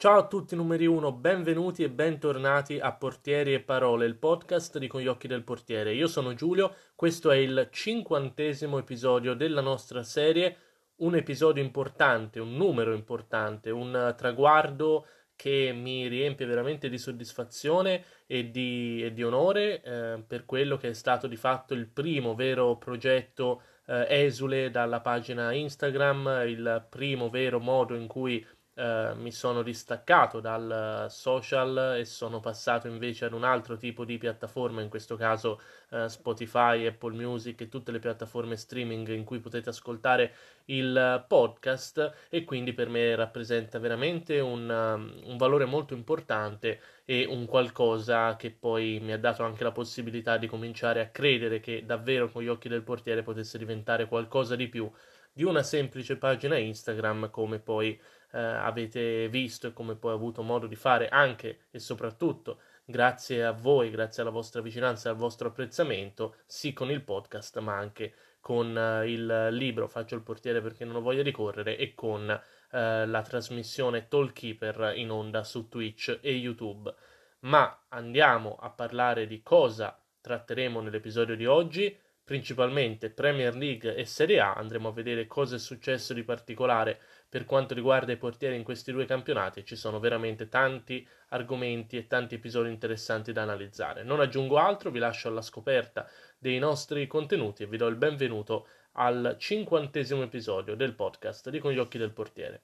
Ciao a tutti numeri 1, benvenuti e bentornati a Portieri e Parole, il podcast di Con gli occhi del portiere. Io sono Giulio, questo è il cinquantesimo episodio della nostra serie, un episodio importante, un numero importante, un traguardo che mi riempie veramente di soddisfazione e di, e di onore eh, per quello che è stato di fatto il primo vero progetto eh, esule dalla pagina Instagram, il primo vero modo in cui eh, mi sono distaccato dal social e sono passato invece ad un altro tipo di piattaforma, in questo caso eh, Spotify, Apple Music e tutte le piattaforme streaming in cui potete ascoltare il podcast e quindi per me rappresenta veramente un, um, un valore molto importante e un qualcosa che poi mi ha dato anche la possibilità di cominciare a credere che davvero con gli occhi del portiere potesse diventare qualcosa di più di una semplice pagina Instagram come poi eh, avete visto e come poi ho avuto modo di fare anche e soprattutto grazie a voi, grazie alla vostra vicinanza e al vostro apprezzamento, sì con il podcast, ma anche con eh, il libro Faccio il portiere perché non ho voglia di correre e con eh, la trasmissione Tollkeeper in onda su Twitch e YouTube. Ma andiamo a parlare di cosa tratteremo nell'episodio di oggi principalmente Premier League e Serie A, andremo a vedere cosa è successo di particolare per quanto riguarda i portieri in questi due campionati, ci sono veramente tanti argomenti e tanti episodi interessanti da analizzare. Non aggiungo altro, vi lascio alla scoperta dei nostri contenuti e vi do il benvenuto al cinquantesimo episodio del podcast di Con gli occhi del portiere.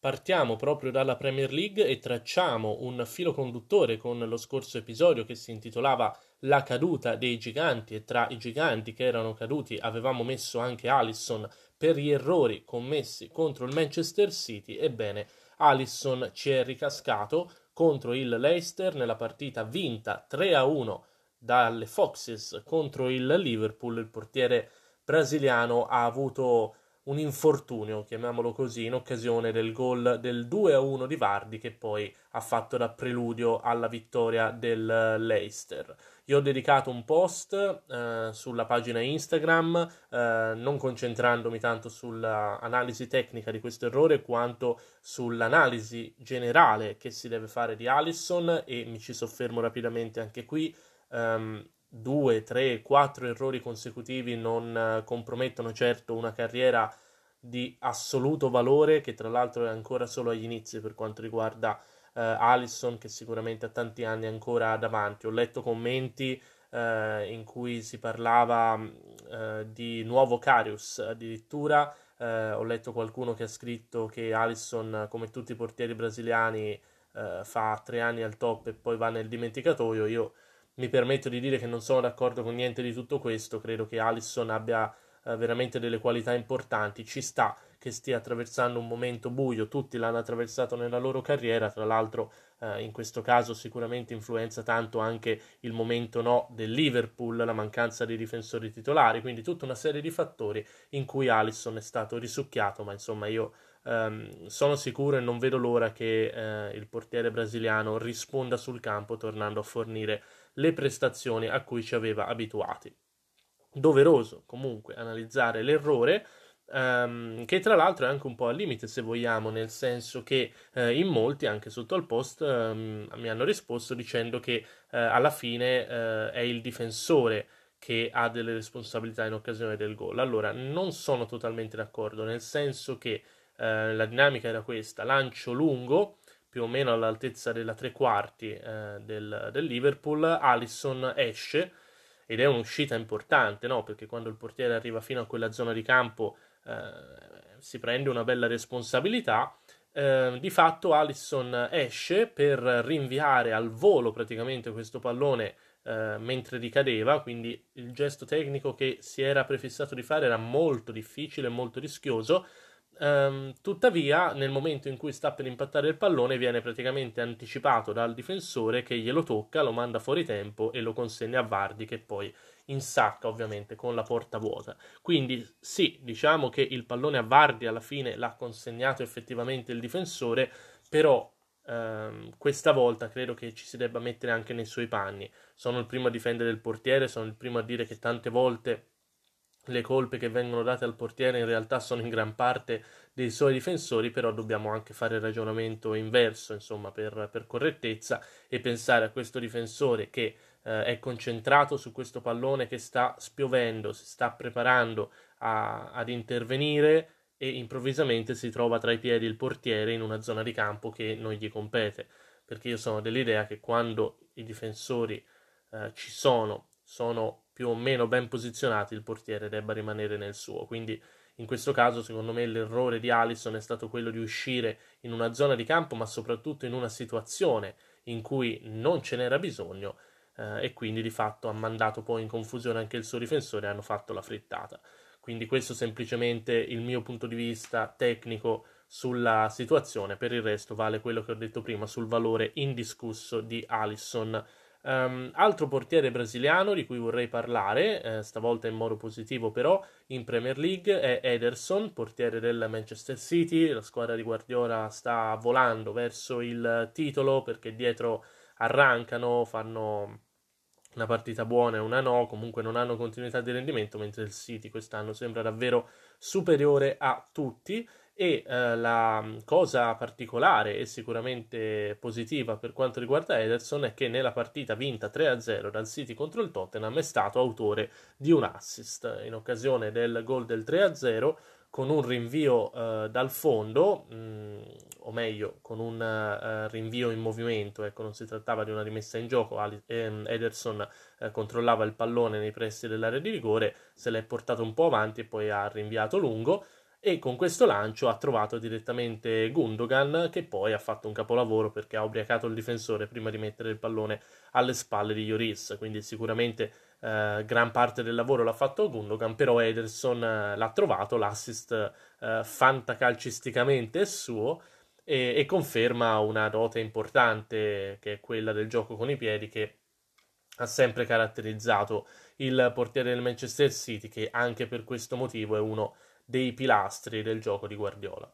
Partiamo proprio dalla Premier League e tracciamo un filo conduttore con lo scorso episodio che si intitolava La caduta dei giganti e tra i giganti che erano caduti avevamo messo anche Alisson per gli errori commessi contro il Manchester City. Ebbene, Alisson ci è ricascato contro il Leicester nella partita vinta 3-1 dalle Foxes contro il Liverpool. Il portiere brasiliano ha avuto un infortunio, chiamiamolo così, in occasione del gol del 2-1 di Vardi che poi ha fatto da preludio alla vittoria del Leicester. Io ho dedicato un post eh, sulla pagina Instagram, eh, non concentrandomi tanto sull'analisi tecnica di questo errore quanto sull'analisi generale che si deve fare di Allison e mi ci soffermo rapidamente anche qui. Um, due, tre, quattro errori consecutivi non eh, compromettono certo una carriera di assoluto valore che tra l'altro è ancora solo agli inizi per quanto riguarda eh, Allison che sicuramente ha tanti anni ancora davanti. Ho letto commenti eh, in cui si parlava eh, di nuovo Carius addirittura. Eh, ho letto qualcuno che ha scritto che Allison, come tutti i portieri brasiliani, eh, fa tre anni al top e poi va nel dimenticatoio. Io mi permetto di dire che non sono d'accordo con niente di tutto questo, credo che Allison abbia eh, veramente delle qualità importanti, ci sta che stia attraversando un momento buio, tutti l'hanno attraversato nella loro carriera, tra l'altro eh, in questo caso sicuramente influenza tanto anche il momento no del Liverpool, la mancanza di difensori titolari, quindi tutta una serie di fattori in cui Allison è stato risucchiato, ma insomma io ehm, sono sicuro e non vedo l'ora che eh, il portiere brasiliano risponda sul campo tornando a fornire le prestazioni a cui ci aveva abituati. Doveroso comunque analizzare l'errore, Um, che tra l'altro è anche un po' al limite se vogliamo, nel senso che uh, in molti, anche sotto al post, um, mi hanno risposto dicendo che uh, alla fine uh, è il difensore che ha delle responsabilità in occasione del gol. Allora, non sono totalmente d'accordo, nel senso che la dinamica era questa, lancio lungo, più o meno all'altezza della tre quarti eh, del, del, Liverpool, Alisson esce ed è un'uscita importante, no? perché quando il portiere arriva fino a quella zona di campo eh, si prende una bella responsabilità. Eh, di fatto Alisson esce per rinviare al volo praticamente questo pallone eh, mentre ricadeva, quindi il gesto tecnico che si era prefissato di fare era molto difficile, molto rischioso Um, tuttavia, nel momento in cui sta per impattare il pallone, viene praticamente anticipato dal difensore che glielo tocca, lo manda fuori tempo e lo consegna a Vardi che poi insacca ovviamente con la porta vuota. Quindi sì, diciamo che il pallone a Vardi alla fine l'ha consegnato effettivamente il difensore, però ehm, questa volta credo che ci si debba mettere anche nei suoi panni. Sono il primo a difendere il portiere, sono il primo a dire che tante volte le colpe che vengono date al portiere in realtà sono in gran parte dei suoi difensori, però dobbiamo anche fare il ragionamento inverso, insomma, per, per correttezza e pensare a questo difensore che eh, è concentrato su questo pallone che sta spiovendo, si sta preparando a, ad intervenire e improvvisamente si trova tra i piedi il portiere in una zona di campo che non gli compete, perché io sono dell'idea che quando i difensori eh, ci sono, sono più o meno ben posizionati, il portiere debba rimanere nel suo. Quindi in questo caso, secondo me, l'errore di Allison è stato quello di uscire in una zona di campo, ma soprattutto in una situazione in cui non ce n'era bisogno eh, e quindi di fatto ha mandato poi in confusione anche il suo difensore e hanno fatto la frittata. Quindi questo semplicemente il mio punto di vista tecnico sulla situazione, per il resto vale quello che ho detto prima sul valore indiscusso di Allison. Um, altro portiere brasiliano di cui vorrei parlare, eh, stavolta in modo positivo però, in Premier League è Ederson, portiere del Manchester City. La squadra di Guardiola sta volando verso il titolo perché dietro arrancano, fanno una partita buona e una no, comunque non hanno continuità di rendimento, mentre il City quest'anno sembra davvero superiore a tutti. E eh, la cosa particolare e sicuramente positiva per quanto riguarda Ederson è che nella partita vinta 3-0 dal City contro il Tottenham è stato autore di un assist. In occasione del gol del 3-0 con un rinvio uh, dal fondo, mh, mm, o meglio, con un uh, rinvio in movimento, ecco, non si trattava di una rimessa in gioco, Ali- ehm, Ederson uh, controllava il pallone nei pressi dell'area di rigore, se l'è portato un po' avanti e poi ha rinviato lungo, e con questo lancio ha trovato direttamente Gundogan che poi ha fatto un capolavoro perché ha ubriacato il difensore prima di mettere il pallone alle spalle di Lloris, quindi sicuramente eh, gran parte del lavoro l'ha fatto Gundogan, però Ederson eh, l'ha trovato, l'assist eh, fantacalcisticamente è suo e, e conferma una dote importante che è quella del gioco con i piedi che ha sempre caratterizzato il portiere del Manchester City che anche per questo motivo è uno dei pilastri del gioco di Guardiola.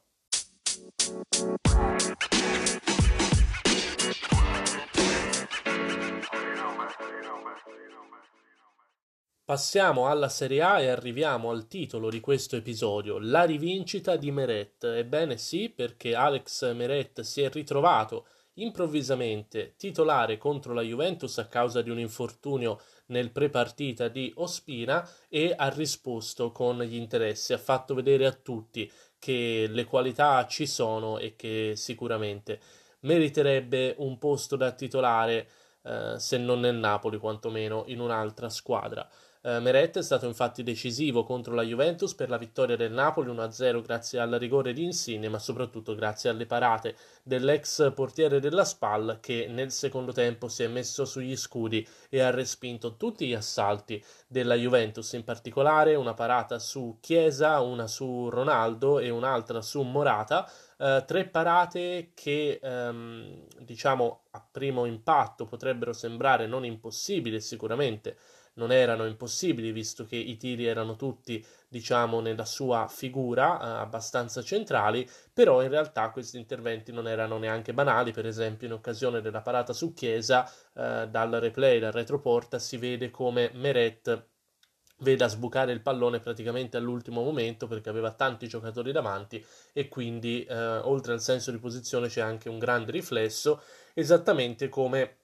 Passiamo alla Serie A e arriviamo al titolo di questo episodio, la rivincita di Meret. Ebbene sì, perché Alex Meret si è ritrovato improvvisamente titolare contro la Juventus a causa di un infortunio nel prepartita di Ospina e ha risposto con gli interessi, ha fatto vedere a tutti che le qualità ci sono e che sicuramente meriterebbe un posto da titolare eh, se non nel Napoli quantomeno in un'altra squadra. Eh, Meret è stato infatti decisivo contro la Juventus per la vittoria del Napoli 1-0 grazie al rigore di Insigne, ma soprattutto grazie alle parate dell'ex portiere della SPAL che nel secondo tempo si è messo sugli scudi e ha respinto tutti gli assalti della Juventus, in particolare una parata su Chiesa, una su Ronaldo e un'altra su Morata. Uh, tre parate che um, diciamo a primo impatto potrebbero sembrare non impossibili sicuramente non erano impossibili, visto che i tiri erano tutti, diciamo, nella sua figura eh, abbastanza centrali, però in realtà questi interventi non erano neanche banali, per esempio in occasione della parata su Chiesa, eh, dal replay, dal retroporta, si vede come Meret veda sbucare il pallone praticamente all'ultimo momento perché aveva tanti giocatori davanti e quindi eh, oltre al senso di posizione c'è anche un grande riflesso esattamente come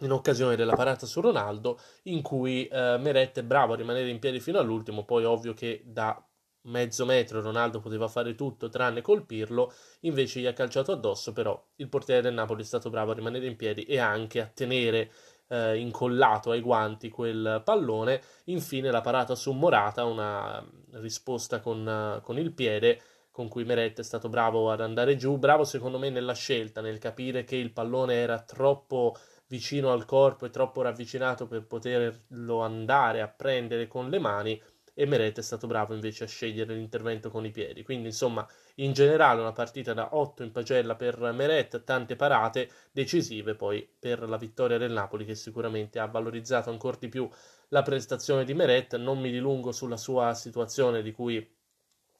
in occasione della parata su Ronaldo, in cui eh, Meret è bravo a rimanere in piedi fino all'ultimo, poi ovvio che da mezzo metro Ronaldo poteva fare tutto tranne colpirlo, invece gli ha calciato addosso, però il portiere del Napoli è stato bravo a rimanere in piedi e anche a tenere eh, incollato ai guanti quel pallone. Infine la parata su Morata, una risposta con, con il piede con cui Meret è stato bravo ad andare giù, bravo secondo me nella scelta, nel capire che il pallone era troppo vicino al corpo e troppo ravvicinato per poterlo andare a prendere con le mani e Meret è stato bravo invece a scegliere l'intervento con i piedi. Quindi, insomma, in generale una partita da 8 in pagella per Meret, tante parate decisive poi per la vittoria del Napoli che sicuramente ha valorizzato ancora di più la prestazione di Meret. Non mi dilungo sulla sua situazione di cui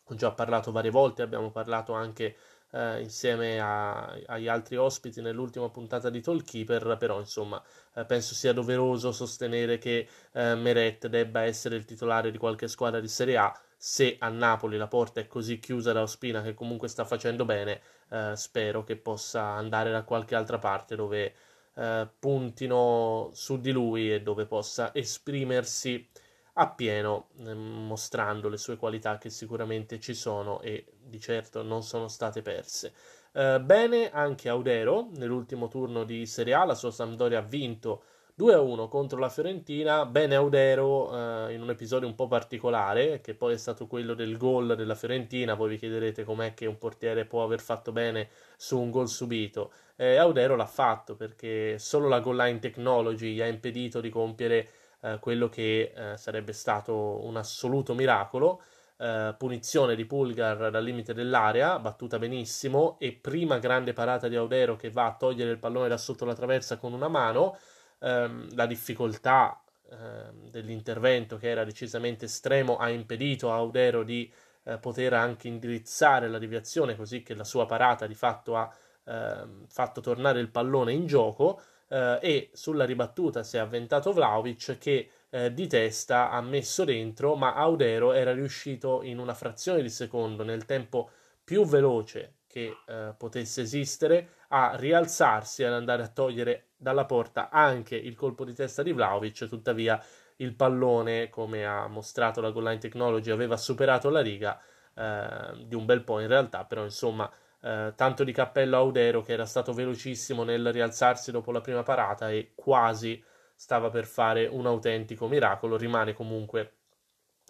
ho già parlato varie volte, abbiamo parlato anche eh, insieme a, agli altri ospiti nell'ultima puntata di Tollkeeper, però insomma eh, penso sia doveroso sostenere che eh, Meret debba essere il titolare di qualche squadra di Serie A. Se a Napoli la porta è così chiusa da Ospina che comunque sta facendo bene, eh, spero che possa andare da qualche altra parte dove eh, puntino su di lui e dove possa esprimersi appieno, eh, mostrando le sue qualità che sicuramente ci sono e di certo non sono state perse. Eh, bene anche Audero nell'ultimo turno di Serie A, la sua Sampdoria ha vinto 2-1 contro la Fiorentina, bene Audero eh, in un episodio un po' particolare, che poi è stato quello del gol della Fiorentina, voi vi chiederete com'è che un portiere può aver fatto bene su un gol subito. Eh, Audero l'ha fatto perché solo la goal line technology gli ha impedito di compiere eh, quello che eh, sarebbe stato un assoluto miracolo. Eh, punizione di Pulgar dal limite dell'area, battuta benissimo, e prima grande parata di Audero che va a togliere il pallone da sotto la traversa con una mano. Ehm, la difficoltà ehm, dell'intervento, che era decisamente estremo, ha impedito a Audero di eh, poter anche indirizzare la deviazione, così che la sua parata di fatto ha ehm, fatto tornare il pallone in gioco eh, e sulla ribattuta si è avventato Vlaovic che eh, di testa ha messo dentro, ma Audero era riuscito in una frazione di secondo, nel tempo più veloce che eh, potesse esistere, a rialzarsi e ad andare a togliere dalla porta anche il colpo di testa di Vlaovic, tuttavia il pallone, come ha mostrato la Goal Line Technology, aveva superato la riga eh, di un bel po' in realtà, però insomma eh, tanto di cappello Audero che era stato velocissimo nel rialzarsi dopo la prima parata e quasi stava per fare un autentico miracolo, rimane comunque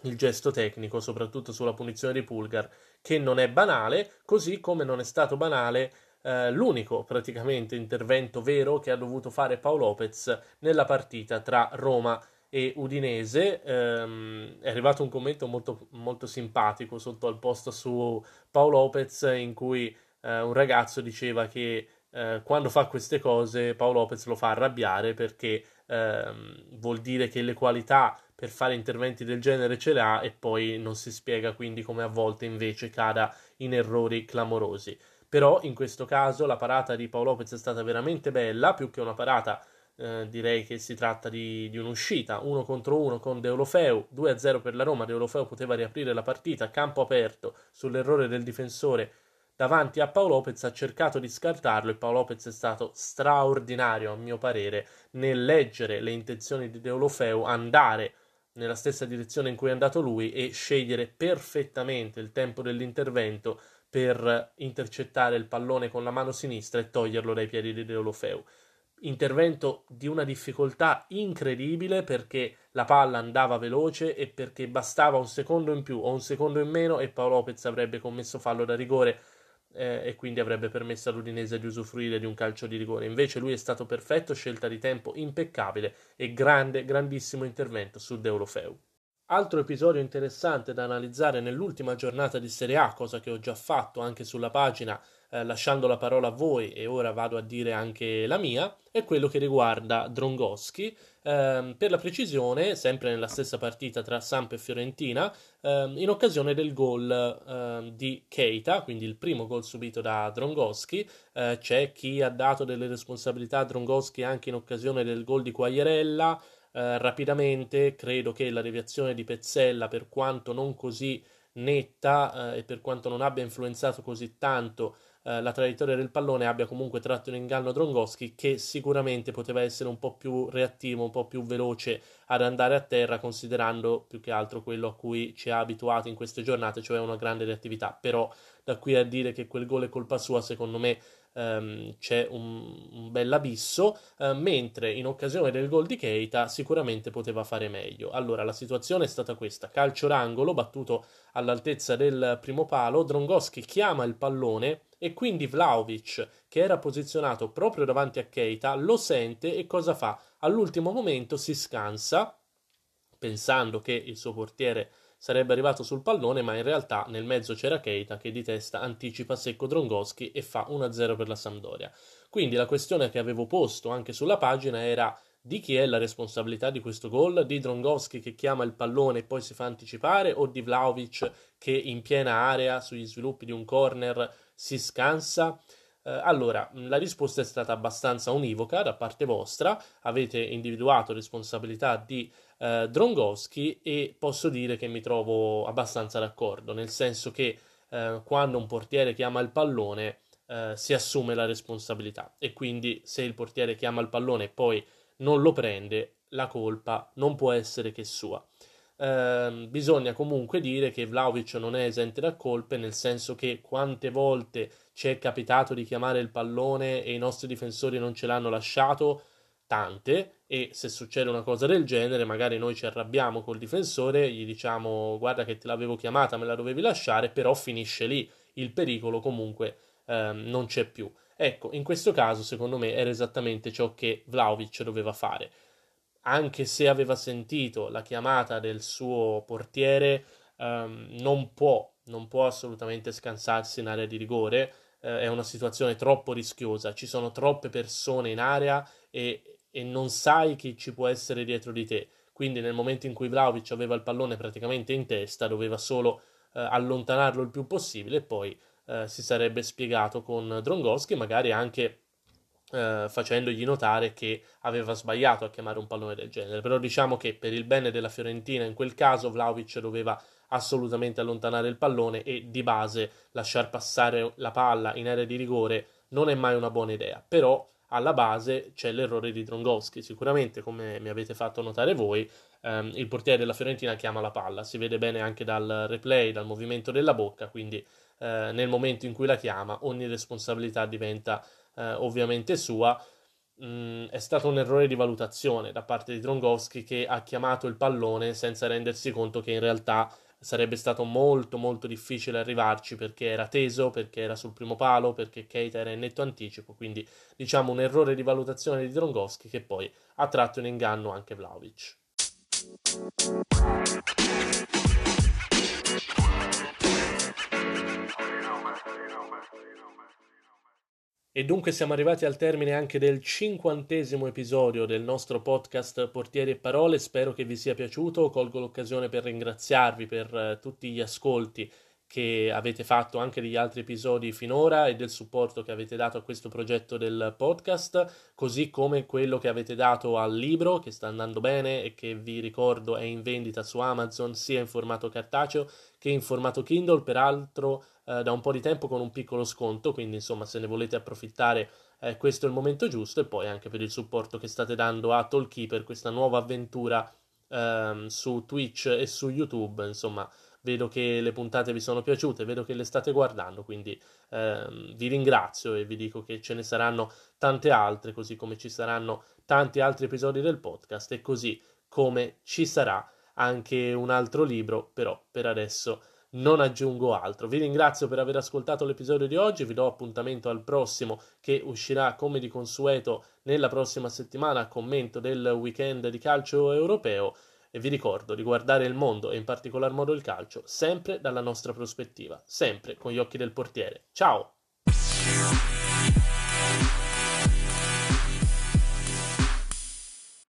il gesto tecnico, soprattutto sulla punizione di Pulgar, che non è banale, così come non è stato banale eh, l'unico praticamente intervento vero che ha dovuto fare Paolo Lopez nella partita tra Roma e Udinese. Ehm, è arrivato un commento molto, molto simpatico sotto al post su Paolo Lopez in cui eh, un ragazzo diceva che eh, quando fa queste cose Paolo Lopez lo fa arrabbiare perché ehm, vuol dire che le qualità per fare interventi del genere ce l'ha e poi non si spiega quindi come a volte invece cada in errori clamorosi. Però in questo caso la parata di Paolo Lopez è stata veramente bella, più che una parata eh, direi che si tratta di, di, un'uscita, uno contro uno con Deulofeu, 2-0 per la Roma, Deulofeu poteva riaprire la partita, campo aperto sull'errore del difensore davanti a Paolo Lopez, ha cercato di scartarlo e Paolo Lopez è stato straordinario a mio parere nel leggere le intenzioni di Deulofeu, andare nella stessa direzione in cui è andato lui e scegliere perfettamente il tempo dell'intervento per intercettare il pallone con la mano sinistra e toglierlo dai piedi di Deulofeu. Intervento di una difficoltà incredibile perché la palla andava veloce e perché bastava un secondo in più o un secondo in meno e Paolo Lopez avrebbe commesso fallo da rigore eh, e quindi avrebbe permesso all'Udinese di usufruire di un calcio di rigore. Invece lui è stato perfetto, scelta di tempo impeccabile e grande, grandissimo intervento su Deulofeu. Altro episodio interessante da analizzare nell'ultima giornata di Serie A, cosa che ho già fatto anche sulla pagina eh, lasciando la parola a voi e ora vado a dire anche la mia, è quello che riguarda Drongoschi. Eh, per la precisione, sempre nella stessa partita tra Samp e Fiorentina, eh, in occasione del gol ehm, di Keita, quindi il primo gol subito da Drongoschi, eh, c'è chi ha dato delle responsabilità a Drongoschi anche in occasione del gol di Quagliarella. Uh, rapidamente credo che la deviazione di Pezzella, per quanto non così netta uh, e per quanto non abbia influenzato così tanto eh, la traiettoria del pallone abbia comunque tratto in inganno Drongoschi che sicuramente poteva essere un po' più reattivo, un po' più veloce ad andare a terra considerando più che altro quello a cui ci ha abituato in queste giornate, cioè una grande reattività, però da qui a dire che quel gol è colpa sua secondo me Um, c'è un, un bell'abisso, uh, mentre in occasione del gol di Keita sicuramente poteva fare meglio. Allora la situazione è stata questa: calcio d'angolo battuto all'altezza del primo palo, Drongoschi chiama il pallone e quindi Vlaovic, che era posizionato proprio davanti a Keita, lo sente e cosa fa? All'ultimo momento si scansa, pensando che il suo portiere sarebbe arrivato sul pallone, ma in realtà nel mezzo c'era Keita che di testa anticipa secco Drongoschi e fa 1-0 per la Sampdoria. Quindi la questione che avevo posto anche sulla pagina era di chi è la responsabilità di questo gol? Di Drongowski che chiama il pallone e poi si fa anticipare o di Vlaovic che in piena area sugli sviluppi di un corner si scansa? Eh, allora, la risposta è stata abbastanza univoca da parte vostra, avete individuato responsabilità di eh, Drongowski e posso dire che mi trovo abbastanza d'accordo, nel senso che eh, quando un portiere chiama il pallone eh, si assume la responsabilità e quindi se il portiere chiama il pallone e poi non lo prende, la colpa non può essere che sua. Eh, bisogna comunque dire che Vlaovic non è esente da colpe, nel senso che quante volte ci è capitato di chiamare il pallone e i nostri difensori non ce l'hanno lasciato, tante, e se succede una cosa del genere, magari noi ci arrabbiamo col difensore, gli diciamo guarda che te l'avevo chiamata, me la dovevi lasciare, però finisce lì, il pericolo comunque ehm, non c'è più. Ecco, in questo caso secondo me era esattamente ciò che Vlaovic doveva fare anche se aveva sentito la chiamata del suo portiere, ehm, non, può, non può assolutamente scansarsi in area di rigore. Eh, è una situazione troppo rischiosa. Ci sono troppe persone in area e, e non sai chi ci può essere dietro di te. Quindi, nel momento in cui Vlaovic aveva il pallone praticamente in testa, doveva solo eh, allontanarlo il più possibile e poi eh, si sarebbe spiegato con Drongowski, magari anche eh, facendogli notare che aveva sbagliato a chiamare un pallone del genere. Però diciamo che per il bene della Fiorentina in quel caso Vlaovic doveva assolutamente allontanare il pallone e di base lasciar passare la palla in area di rigore non è mai una buona idea. Però alla base c'è l'errore di Drongowski. Sicuramente, come mi avete fatto notare voi, ehm, il portiere della Fiorentina chiama la palla. Si vede bene anche dal replay, dal movimento della bocca, quindi eh, nel momento in cui la chiama ogni responsabilità diventa eh, ovviamente sua, mh, mm, è stato un errore di valutazione da parte di Drongowski che ha chiamato il pallone senza rendersi conto che in realtà sarebbe stato molto molto difficile arrivarci perché era teso, perché era sul primo palo, perché Keita era in netto anticipo, quindi diciamo un errore di valutazione di Drongowski che poi ha tratto in inganno anche Vlaovic. E dunque siamo arrivati al termine anche del cinquantesimo episodio del nostro podcast Portieri e Parole, spero che vi sia piaciuto, colgo l'occasione per ringraziarvi per eh, tutti gli ascolti che avete fatto anche degli altri episodi finora e del supporto che avete dato a questo progetto del podcast, così come quello che avete dato al libro che sta andando bene e che vi ricordo è in vendita su Amazon sia in formato cartaceo che in formato Kindle, peraltro eh, da un po' di tempo con un piccolo sconto, quindi insomma se ne volete approfittare eh, questo è il momento giusto e poi anche per il supporto che state dando a Tollkeeper, questa nuova avventura ehm, su Twitch e su YouTube, insomma vedo che le puntate vi sono piaciute, vedo che le state guardando, quindi ehm, vi ringrazio e vi dico che ce ne saranno tante altre, così come ci saranno tanti altri episodi del podcast e così come ci sarà anche un altro libro, però per adesso non aggiungo altro. Vi ringrazio per aver ascoltato l'episodio di oggi, vi do appuntamento al prossimo che uscirà come di consueto nella prossima settimana a commento del weekend di calcio europeo e vi ricordo di guardare il mondo e in particolar modo il calcio sempre dalla nostra prospettiva, sempre con gli occhi del portiere. Ciao!